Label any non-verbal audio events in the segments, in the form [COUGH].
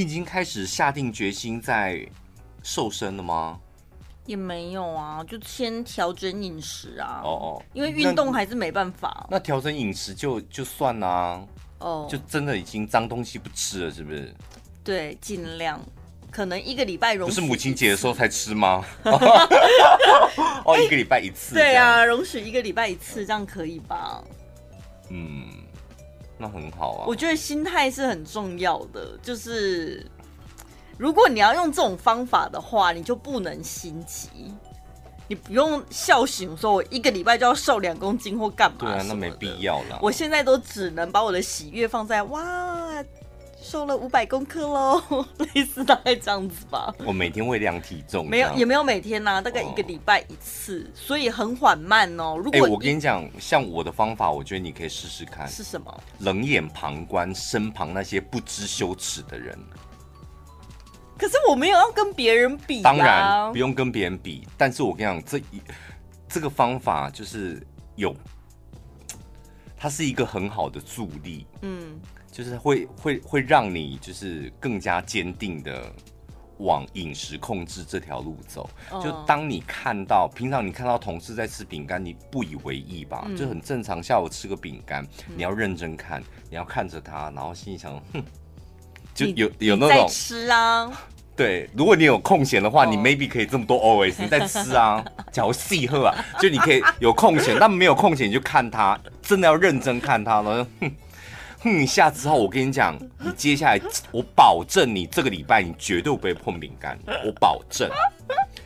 你已经开始下定决心在瘦身了吗？也没有啊，就先调整饮食啊。哦哦，因为运动还是没办法。那调整饮食就就算啦、啊。哦，就真的已经脏东西不吃了，是不是？对，尽量。可能一个礼拜容。不是母亲节的时候才吃吗？[LAUGHS] 哦，一个礼拜一次。对啊，容许一个礼拜一次，这样可以吧？嗯，那很好啊。我觉得心态是很重要的，就是如果你要用这种方法的话，你就不能心急，你不用笑醒说我一个礼拜就要瘦两公斤或干嘛。对啊，那没必要啦。我现在都只能把我的喜悦放在哇。瘦了五百公克喽，[LAUGHS] 类似大概这样子吧。我每天会量体重，没有也没有每天呐、啊，大概一个礼拜一次，哦、所以很缓慢哦。如果、欸、我跟你讲，像我的方法，我觉得你可以试试看。是什么？冷眼旁观身旁那些不知羞耻的人。可是我没有要跟别人比、啊，当然不用跟别人比。但是我跟你讲，这一这个方法就是有，[TSK] 它是一个很好的助力。嗯。就是会会会让你就是更加坚定的往饮食控制这条路走。就当你看到平常你看到同事在吃饼干，你不以为意吧？就很正常，下午吃个饼干，你要认真看，你要看着他，然后心里想，哼，就有有那种吃啊。对，如果你有空闲的话，你 maybe 可以这么多 always 你在吃啊，嚼细喝啊，就你可以有空闲，但没有空闲你就看他，真的要认真看他了，哼。哼一下之后，我跟你讲，你接下来我保证你这个礼拜你绝对不会碰饼干，我保证。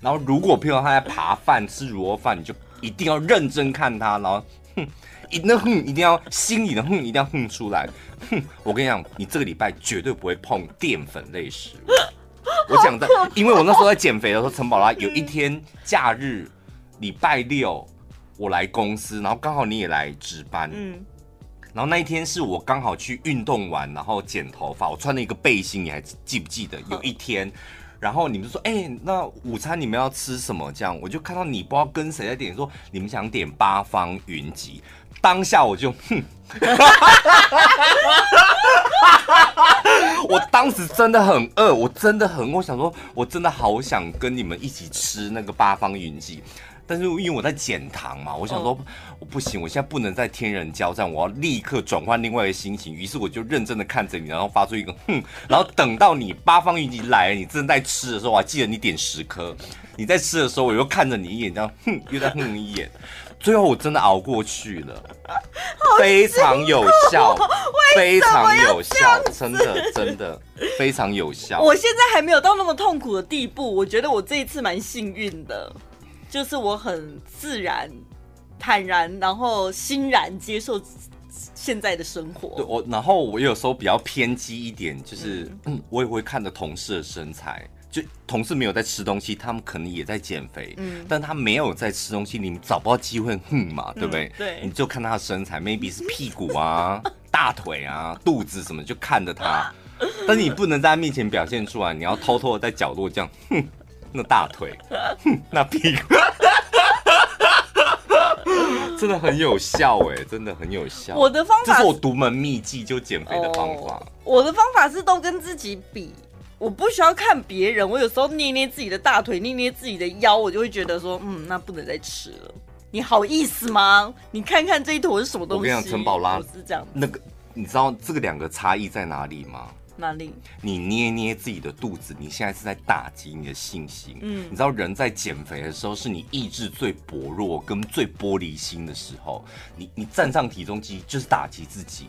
然后如果譬如他在扒饭吃卤肉饭，你就一定要认真看他，然后哼，一那哼一定要心里的哼一定要哼出来。哼，我跟你讲，你这个礼拜绝对不会碰淀粉类食物。我讲的，因为我那时候在减肥的时候，陈宝拉有一天假日礼拜六我来公司，然后刚好你也来值班。嗯。然后那一天是我刚好去运动完，然后剪头发，我穿了一个背心，你还记不记得？有一天，[LAUGHS] 然后你们就说：“哎、欸，那午餐你们要吃什么？”这样我就看到你不知道跟谁在点，说你们想点八方云集。当下我就哼，[LAUGHS] 我当时真的很饿，我真的很，我想说，我真的好想跟你们一起吃那个八方云集。但是因为我在减糖嘛，我想说我不行，我现在不能再天人交战，我要立刻转换另外一个心情。于是我就认真的看着你，然后发出一个 [LAUGHS] 哼，然后等到你八方云集来了，你正在吃的时候，我还记得你点十颗。你在吃的时候，我又看着你一眼，这样哼，[LAUGHS] 又在哼你一眼。最后我真的熬过去了，非常有效，非常有效，真的真的非常有效。我现在还没有到那么痛苦的地步，我觉得我这一次蛮幸运的。就是我很自然、坦然，然后欣然接受现在的生活。对，我，然后我有时候比较偏激一点，就是嗯，我也会看着同事的身材，就同事没有在吃东西，他们可能也在减肥，嗯，但他没有在吃东西，你们找不到机会哼嘛，对不对？嗯，对，你就看他的身材，maybe 是屁股啊、[LAUGHS] 大腿啊、肚子什么，就看着他，[LAUGHS] 但是你不能在他面前表现出来，你要偷偷的在角落这样哼。那大腿，哼，那屁股，真的很有效哎，真的很有效。我的方法，这是我独门秘技，就减肥的方法。哦。我的方法是都跟自己比，我不需要看别人。我有时候捏捏自己的大腿，捏捏自己的腰，我就会觉得说，嗯，那不能再吃了。你好意思吗？你看看这一坨是什么东西？我跟你讲，陈宝拉是这样。那个，你知道这个两个差异在哪里吗？哪里？你捏捏自己的肚子，你现在是在打击你的信心。嗯，你知道人在减肥的时候，是你意志最薄弱跟最玻璃心的时候。你你站上体重机就是打击自己，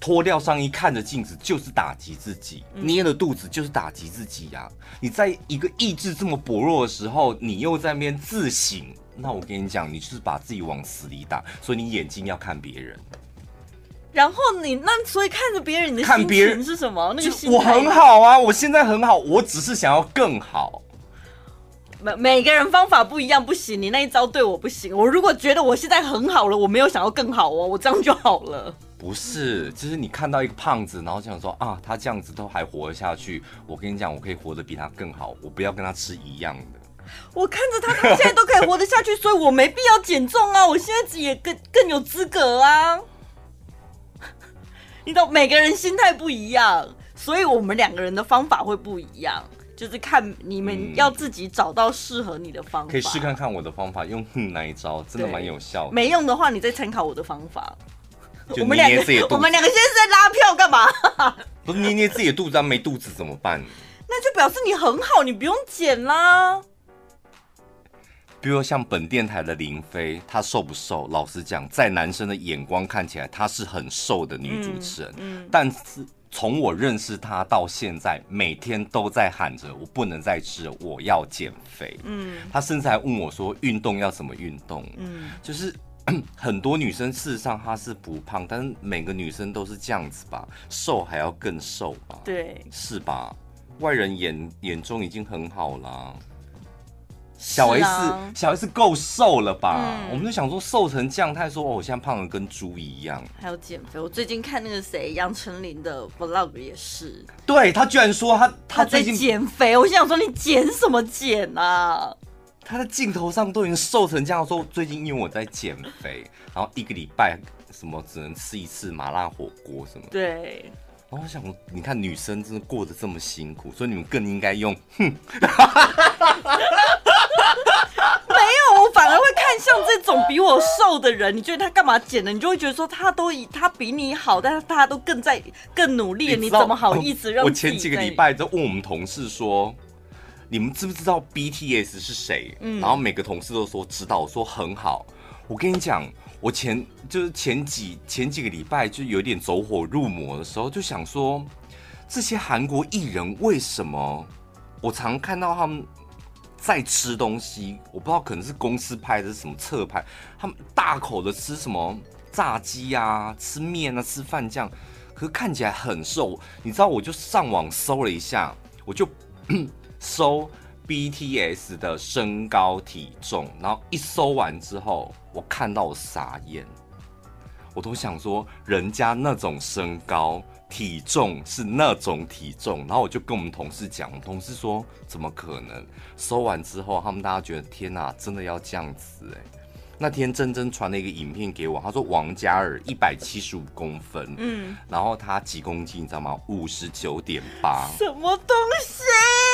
脱掉上衣看着镜子就是打击自己，捏了肚子就是打击自己呀、啊。你在一个意志这么薄弱的时候，你又在那边自省，那我跟你讲，你就是把自己往死里打。所以你眼睛要看别人。然后你那所以看着别人，你的心情是什么？那个心我很好啊，我现在很好，我只是想要更好。每每个人方法不一样，不行，你那一招对我不行。我如果觉得我现在很好了，我没有想要更好哦，我这样就好了。不是，就是你看到一个胖子，然后想说啊，他这样子都还活得下去，我跟你讲，我可以活得比他更好，我不要跟他吃一样的。我看着他，他现在都可以活得下去，所以我没必要减重啊，我现在也更更有资格啊。你懂，每个人心态不一样，所以我们两个人的方法会不一样，就是看你们要自己找到适合你的方法。嗯、可以试看看我的方法，用哼那一招真的蛮有效的。没用的话，你再参考我的方法。就捏捏自己的肚子。我们两个现在在拉票干嘛？不是捏捏自己的肚子，没肚子怎么办？[LAUGHS] 那就表示你很好，你不用减啦。比如像本电台的林飞，她瘦不瘦？老实讲，在男生的眼光看起来，她是很瘦的女主持人。嗯，嗯，但是从我认识她到现在，每天都在喊着我不能再吃了，我要减肥。嗯，她甚至还问我说，运动要怎么运动？嗯，就是很多女生事实上她是不胖，但是每个女生都是这样子吧，瘦还要更瘦吧？对，是吧？外人眼眼中已经很好了。小 S，啊、小 S 够瘦了吧？嗯、我们就想说瘦成这样，他还说哦，我现在胖的跟猪一样。还要减肥。我最近看那个谁，杨丞琳的 vlog 也是。对，他居然说他他，他在减肥，我想说你减什么减啊？他在镜头上都已经瘦成这样，说最近因为我在减肥，然后一个礼拜什么只能吃一次麻辣火锅什么。对。然后我想，你看女生真的过得这么辛苦，所以你们更应该用哼。反而会看像这种比我瘦的人，你觉得他干嘛减呢？你就会觉得说他都以他比你好，但是大家都更在更努力，你，你怎么好意思让？我前几个礼拜在问我们同事说，你们知不知道 BTS 是谁？嗯，然后每个同事都说知道，我说很好。我跟你讲，我前就是前几前几个礼拜就有点走火入魔的时候，就想说这些韩国艺人为什么我常看到他们。在吃东西，我不知道可能是公司拍的是什么侧拍，他们大口的吃什么炸鸡啊，吃面啊，吃饭这样，可是看起来很瘦。你知道，我就上网搜了一下，我就 [COUGHS] 搜 BTS 的身高体重，然后一搜完之后，我看到我傻眼，我都想说，人家那种身高。体重是那种体重，然后我就跟我们同事讲，我们同事说怎么可能？收完之后，他们大家觉得天哪，真的要这样子哎！那天珍珍传了一个影片给我，他说王嘉尔一百七十五公分，嗯，然后他几公斤你知道吗？五十九点八，什么东西？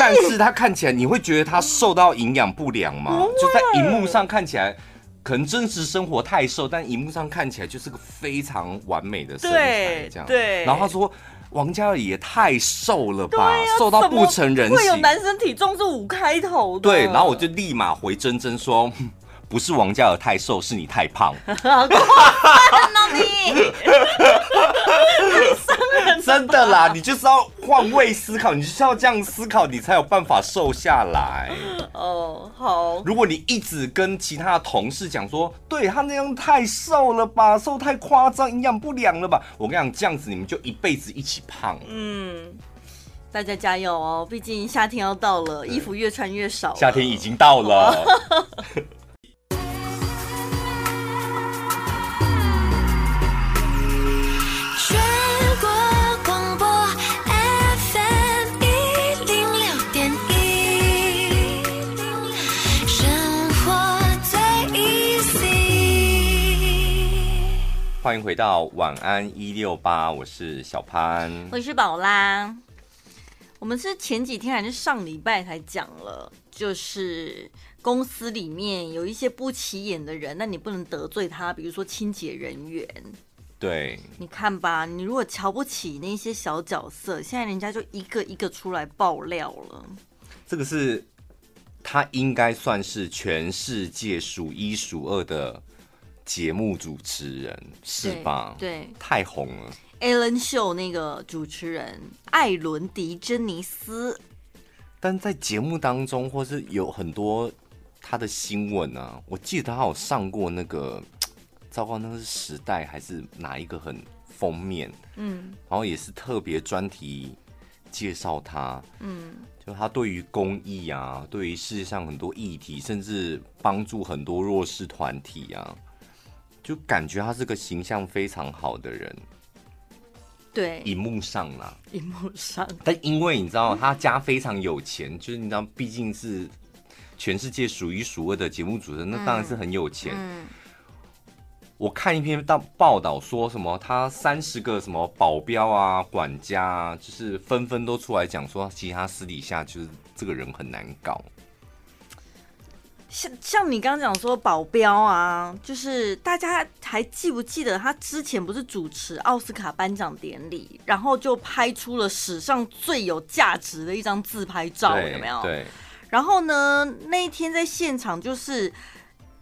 但是他看起来你会觉得他受到营养不良吗？嗯、就在荧幕上看起来。可能真实生活太瘦，但荧幕上看起来就是个非常完美的身材，这样。对。然后他说：“王嘉尔也太瘦了吧，啊、瘦到不成人形。”会有男生体重是五开头的。对。然后我就立马回真真说。[LAUGHS] 不是王嘉尔太瘦，是你太胖。[LAUGHS] [LAUGHS] 好过分 [LAUGHS] 真的啦，你就是要换位思考，你就是要这样思考，你才有办法瘦下来。哦，好。如果你一直跟其他的同事讲说，对他那样太瘦了吧，瘦太夸张，营养不良了吧？我跟你讲，这样子你们就一辈子一起胖。嗯，大家加油哦，毕竟夏天要到了，衣服越穿越少。夏天已经到了。[LAUGHS] 欢迎回到晚安一六八，我是小潘，我是宝拉。我们是前几天还是上礼拜才讲了，就是公司里面有一些不起眼的人，那你不能得罪他，比如说清洁人员。对，你看吧，你如果瞧不起那些小角色，现在人家就一个一个出来爆料了。这个是他应该算是全世界数一数二的。节目主持人是吧？对，太红了。Ellen Show 那个主持人艾伦·迪珍尼斯，但在节目当中，或是有很多他的新闻啊，我记得他有上过那个，糟糕，那个是时代还是哪一个很封面？嗯，然后也是特别专题介绍他，嗯，就他对于公益啊，对于世界上很多议题，甚至帮助很多弱势团体啊。就感觉他是个形象非常好的人，对，荧幕上啦，荧幕上。但因为你知道他家非常有钱，就是你知道，毕竟是全世界数一数二的节目主持人，那当然是很有钱。嗯，我看一篇报报道说什么，他三十个什么保镖啊、管家啊，就是纷纷都出来讲说，其实他私底下就是这个人很难搞。像像你刚刚讲说保镖啊，就是大家还记不记得他之前不是主持奥斯卡颁奖典礼，然后就拍出了史上最有价值的一张自拍照，有没有？对。然后呢，那一天在现场就是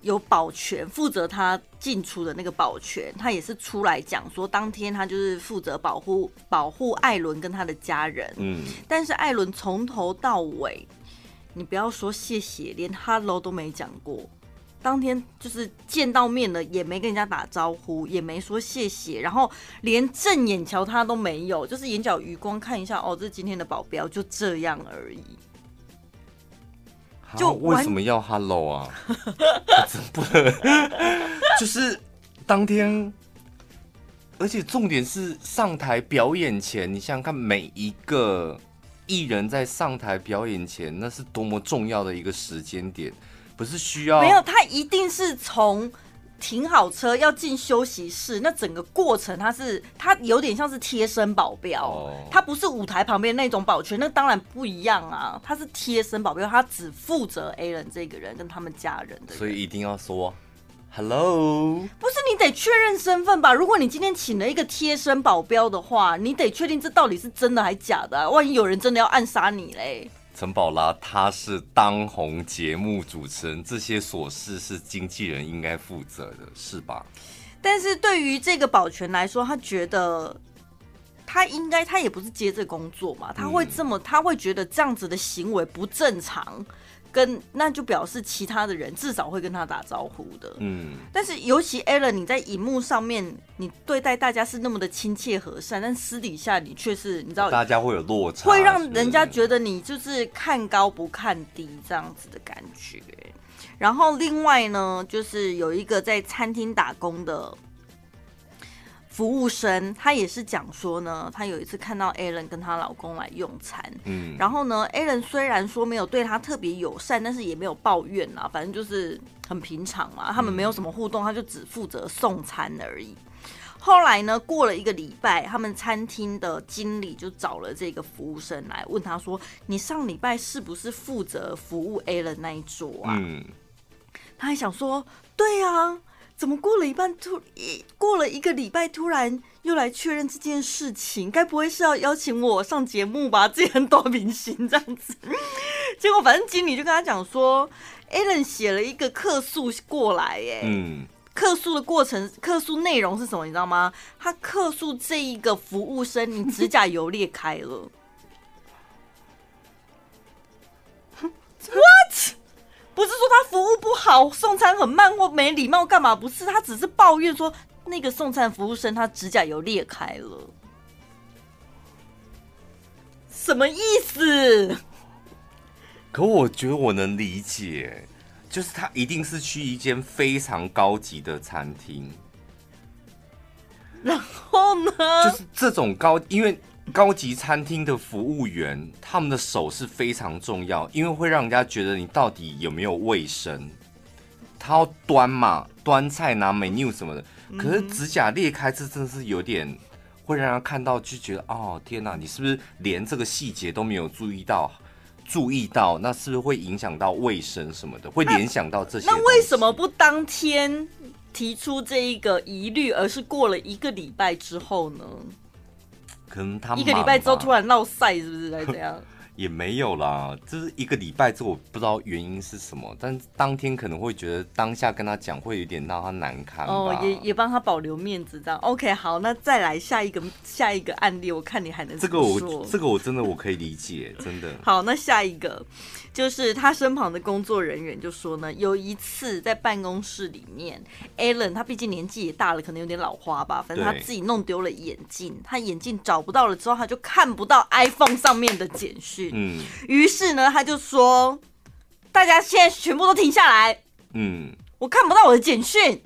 有保全负责他进出的那个保全，他也是出来讲说，当天他就是负责保护保护艾伦跟他的家人。嗯。但是艾伦从头到尾。你不要说谢谢，连 hello 都没讲过。当天就是见到面了，也没跟人家打招呼，也没说谢谢，然后连正眼瞧他都没有，就是眼角余光看一下，哦，这是今天的保镖，就这样而已。就为什么要 hello 啊？[LAUGHS] 真不能，[LAUGHS] 就是当天，而且重点是上台表演前，你想想看，每一个。艺人在上台表演前，那是多么重要的一个时间点，不是需要？没有，他一定是从停好车要进休息室，那整个过程他是他有点像是贴身保镖，哦，他不是舞台旁边那种保全，那当然不一样啊，他是贴身保镖，他只负责 Alan 这个人跟他们家人的人，所以一定要说。Hello，不是你得确认身份吧？如果你今天请了一个贴身保镖的话，你得确定这到底是真的还假的啊？万一有人真的要暗杀你嘞？陈宝拉他是当红节目主持人，这些琐事是经纪人应该负责的，是吧？但是对于这个保全来说，他觉得他应该，他也不是接这工作嘛，他会这么，嗯、他会觉得这样子的行为不正常。跟那就表示其他的人至少会跟他打招呼的，嗯。但是尤其 Alan，你在荧幕上面你对待大家是那么的亲切和善，但私底下你却是你知道，大家会有落差，会让人家觉得你就是看高不看低这样子的感觉。然后另外呢，就是有一个在餐厅打工的。服务生，他也是讲说呢，他有一次看到 Alan 跟她老公来用餐，嗯，然后呢，Alan 虽然说没有对他特别友善，但是也没有抱怨啊，反正就是很平常嘛，他们没有什么互动，他就只负责送餐而已。后来呢，过了一个礼拜，他们餐厅的经理就找了这个服务生来问他说：“你上礼拜是不是负责服务 Alan 那一桌啊？”嗯，他还想说：“对啊。”怎么过了一半突一过了一个礼拜，突然又来确认这件事情？该不会是要邀请我上节目吧？这很多明星这样子。[LAUGHS] 结果反正经理就跟他讲说，Alan 写了一个客诉过来，哎，嗯，客诉的过程，客诉内容是什么？你知道吗？他客诉这一个服务生，你指甲油裂开了。[LAUGHS] [LAUGHS] 不是说他服务不好，送餐很慢或没礼貌干嘛？不是，他只是抱怨说那个送餐服务生他指甲油裂开了，什么意思？可我觉得我能理解，就是他一定是去一间非常高级的餐厅，然后呢，就是这种高，因为。高级餐厅的服务员，他们的手是非常重要，因为会让人家觉得你到底有没有卫生。他要端嘛，端菜拿 menu 什么的。可是指甲裂开，这真的是有点会让人看到就觉得，哦天哪，你是不是连这个细节都没有注意到？注意到，那是不是会影响到卫生什么的？会联想到这些。那为什么不当天提出这一个疑虑，而是过了一个礼拜之后呢？可能他一个礼拜之后突然闹晒，是不是还是怎样？也没有啦，就是一个礼拜之后，我不知道原因是什么，但当天可能会觉得当下跟他讲会有点让他难堪哦，也也帮他保留面子这样。OK，好，那再来下一个下一个案例，我看你还能这个我这个我真的我可以理解，真的。[LAUGHS] 好，那下一个就是他身旁的工作人员就说呢，有一次在办公室里面，Alan 他毕竟年纪也大了，可能有点老花吧，反正他自己弄丢了眼镜，他眼镜找不到了之后，他就看不到 iPhone 上面的简讯。嗯，于是呢，他就说：“大家现在全部都停下来。”嗯，我看不到我的简讯。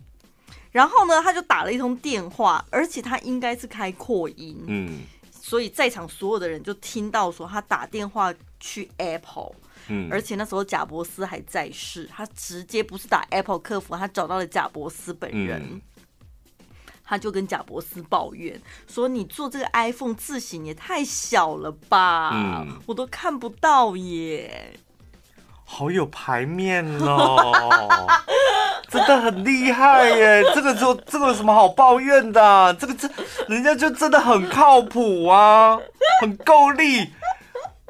然后呢，他就打了一通电话，而且他应该是开扩音。嗯，所以在场所有的人就听到说他打电话去 Apple。嗯，而且那时候贾伯斯还在世，他直接不是打 Apple 客服，他找到了贾伯斯本人。他就跟贾伯斯抱怨说：“你做这个 iPhone 字型也太小了吧，嗯、我都看不到耶。”好有排面哦，[LAUGHS] 真的很厉害耶！这个就这个有什么好抱怨的啊？这个这人家就真的很靠谱啊，很够力。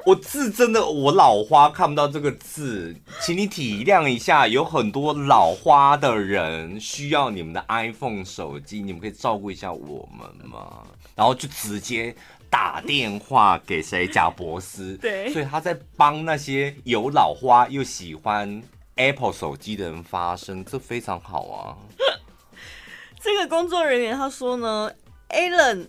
我字真的我老花看不到这个字，请你体谅一下，有很多老花的人需要你们的 iPhone 手机，你们可以照顾一下我们吗？然后就直接。打电话给谁？贾博斯。对，所以他在帮那些有老花又喜欢 Apple 手机的人发声，这非常好啊。[LAUGHS] 这个工作人员他说呢，Alan。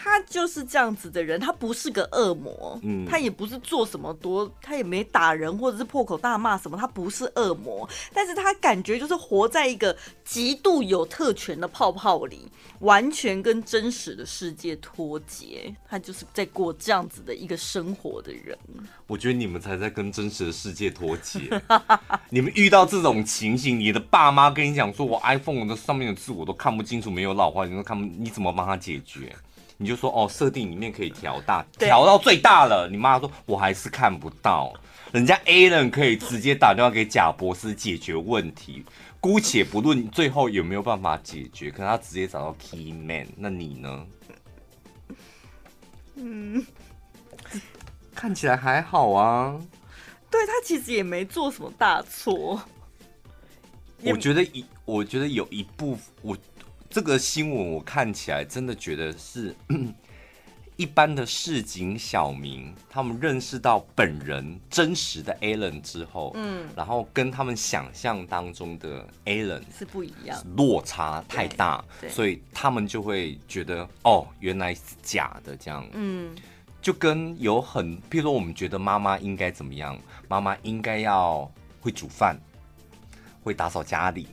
他就是这样子的人，他不是个恶魔，嗯，他也不是做什么多，他也没打人或者是破口大骂什么，他不是恶魔，但是他感觉就是活在一个极度有特权的泡泡里，完全跟真实的世界脱节，他就是在过这样子的一个生活的人。我觉得你们才在跟真实的世界脱节，[LAUGHS] 你们遇到这种情形，你的爸妈跟你讲说，我 iPhone 的上面的字我都看不清楚，没有老化，你都看不，你怎么帮他解决？你就说哦，设定里面可以调大，调到最大了。你妈说我还是看不到，人家 Alan 可以直接打电话给贾博士解决问题。姑且不论最后有没有办法解决，可是他直接找到 Key Man。那你呢？嗯，看起来还好啊。对，他其实也没做什么大错。我觉得一，我觉得有一部我。这个新闻我看起来真的觉得是 [CLEARS THROAT] 一般的市井小民，他们认识到本人真实的 Alan 之后，嗯，然后跟他们想象当中的 Alan 是不一样，落差太大，所以他们就会觉得哦，原来是假的这样，嗯，就跟有很，譬如说我们觉得妈妈应该怎么样，妈妈应该要会煮饭，会打扫家里。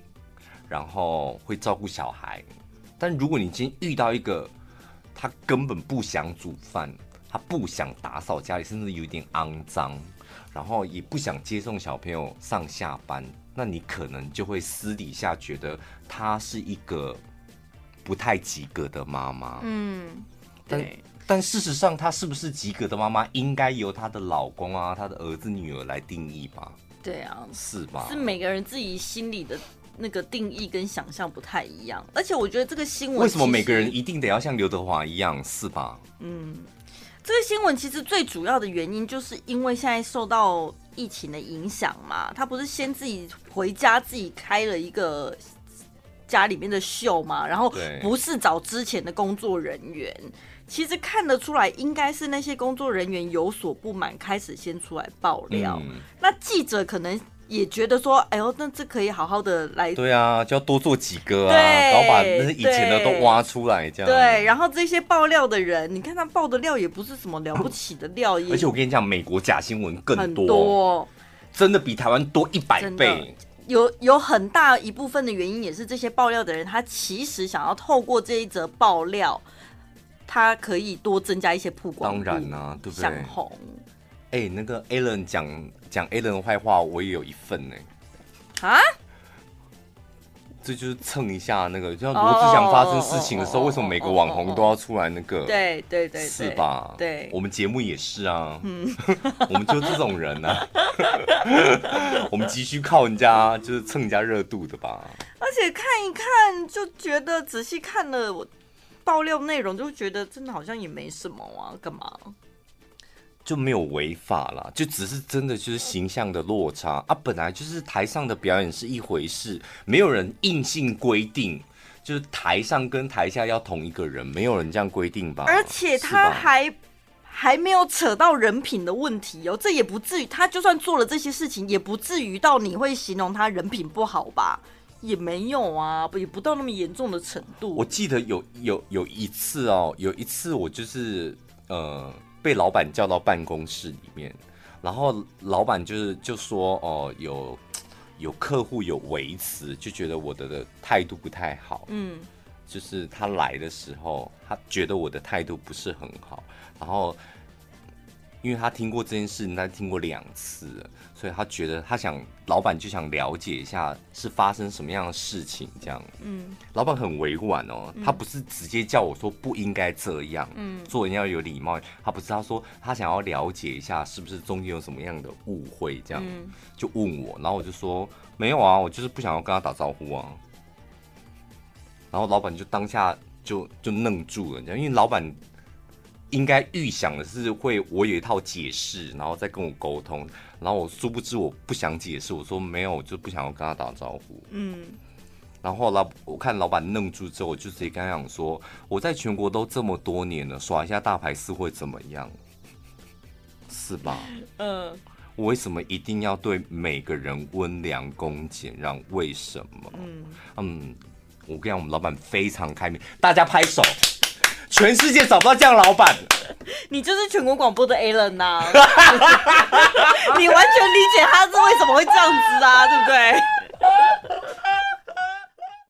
然后会照顾小孩，但如果你今天遇到一个他根本不想煮饭，他不想打扫家里，甚至有点肮脏，然后也不想接送小朋友上下班，那你可能就会私底下觉得他是一个不太及格的妈妈。嗯，但但事实上，她是不是及格的妈妈，应该由她的老公啊、她的儿子女儿来定义吧？对啊，是吧？是每个人自己心里的。那个定义跟想象不太一样，而且我觉得这个新闻为什么每个人一定得要像刘德华一样，是吧？嗯，这个新闻其实最主要的原因就是因为现在受到疫情的影响嘛，他不是先自己回家自己开了一个家里面的秀嘛，然后不是找之前的工作人员，其实看得出来应该是那些工作人员有所不满，开始先出来爆料，嗯、那记者可能。也觉得说，哎呦，那这可以好好的来。对啊，就要多做几个啊，然后把那些以前的都挖出来，这样。对，然后这些爆料的人，你看他爆的料也不是什么了不起的料，而且我跟你讲，美国假新闻更多，多真的比台湾多一百倍。有有很大一部分的原因，也是这些爆料的人，他其实想要透过这一则爆料，他可以多增加一些曝光。当然啊，对不对？想红。哎、欸，那个 Alan 讲讲 Alan 的坏话，我也有一份呢。啊？这就是蹭一下那个，就像罗志祥发生事情的时候，为什么每个网红都要出来那个？对对对，是吧？对，我们节目也是啊。嗯，我们就这种人啊。我们急需靠人家，就是蹭人家热度的吧。而且看一看，就觉得仔细看了我爆料内容，就觉得真的好像也没什么啊，干嘛？就没有违法了，就只是真的就是形象的落差啊！本来就是台上的表演是一回事，没有人硬性规定，就是台上跟台下要同一个人，没有人这样规定吧？而且他还还没有扯到人品的问题哦，这也不至于，他就算做了这些事情，也不至于到你会形容他人品不好吧？也没有啊，也不到那么严重的程度。我记得有有有一次哦，有一次我就是呃。被老板叫到办公室里面，然后老板就是就说哦，有 [TSK] 有客户有维持，就觉得我的的态度不太好。嗯，就是他来的时候，他觉得我的态度不是很好。然后因为他听过这件事，他听过两次了，所以他觉得他想老板就想了解一下是发生什么样的事情，这样。嗯，老板很委婉哦，他不是直接叫我说不应该这样，嗯，做人要有礼貌。他不是他说他想要了解一下是不是中间有什么样的误会，这样就问我，然后我就说没有啊，我就是不想要跟他打招呼啊。然后老板就当下就就愣住了，因为老板。应该预想的是会我有一套解释，然后再跟我沟通，然后我殊不知我不想解释，我说没有，我就不想要跟他打招呼。嗯，然后老我看老板愣住之后，我就直接跟他讲说，我在全国都这么多年了，耍一下大牌是会怎么样？是吧？[LAUGHS] 嗯，我为什么一定要对每个人温良恭俭让？为什么？嗯嗯，我跟你讲，我们老板非常开明，大家拍手。全世界找不到这样老板的，[LAUGHS] 你就是全国广播的 Alan 呐，[LAUGHS] [LAUGHS] 你完全理解他是为什么会这样子啊，对不对？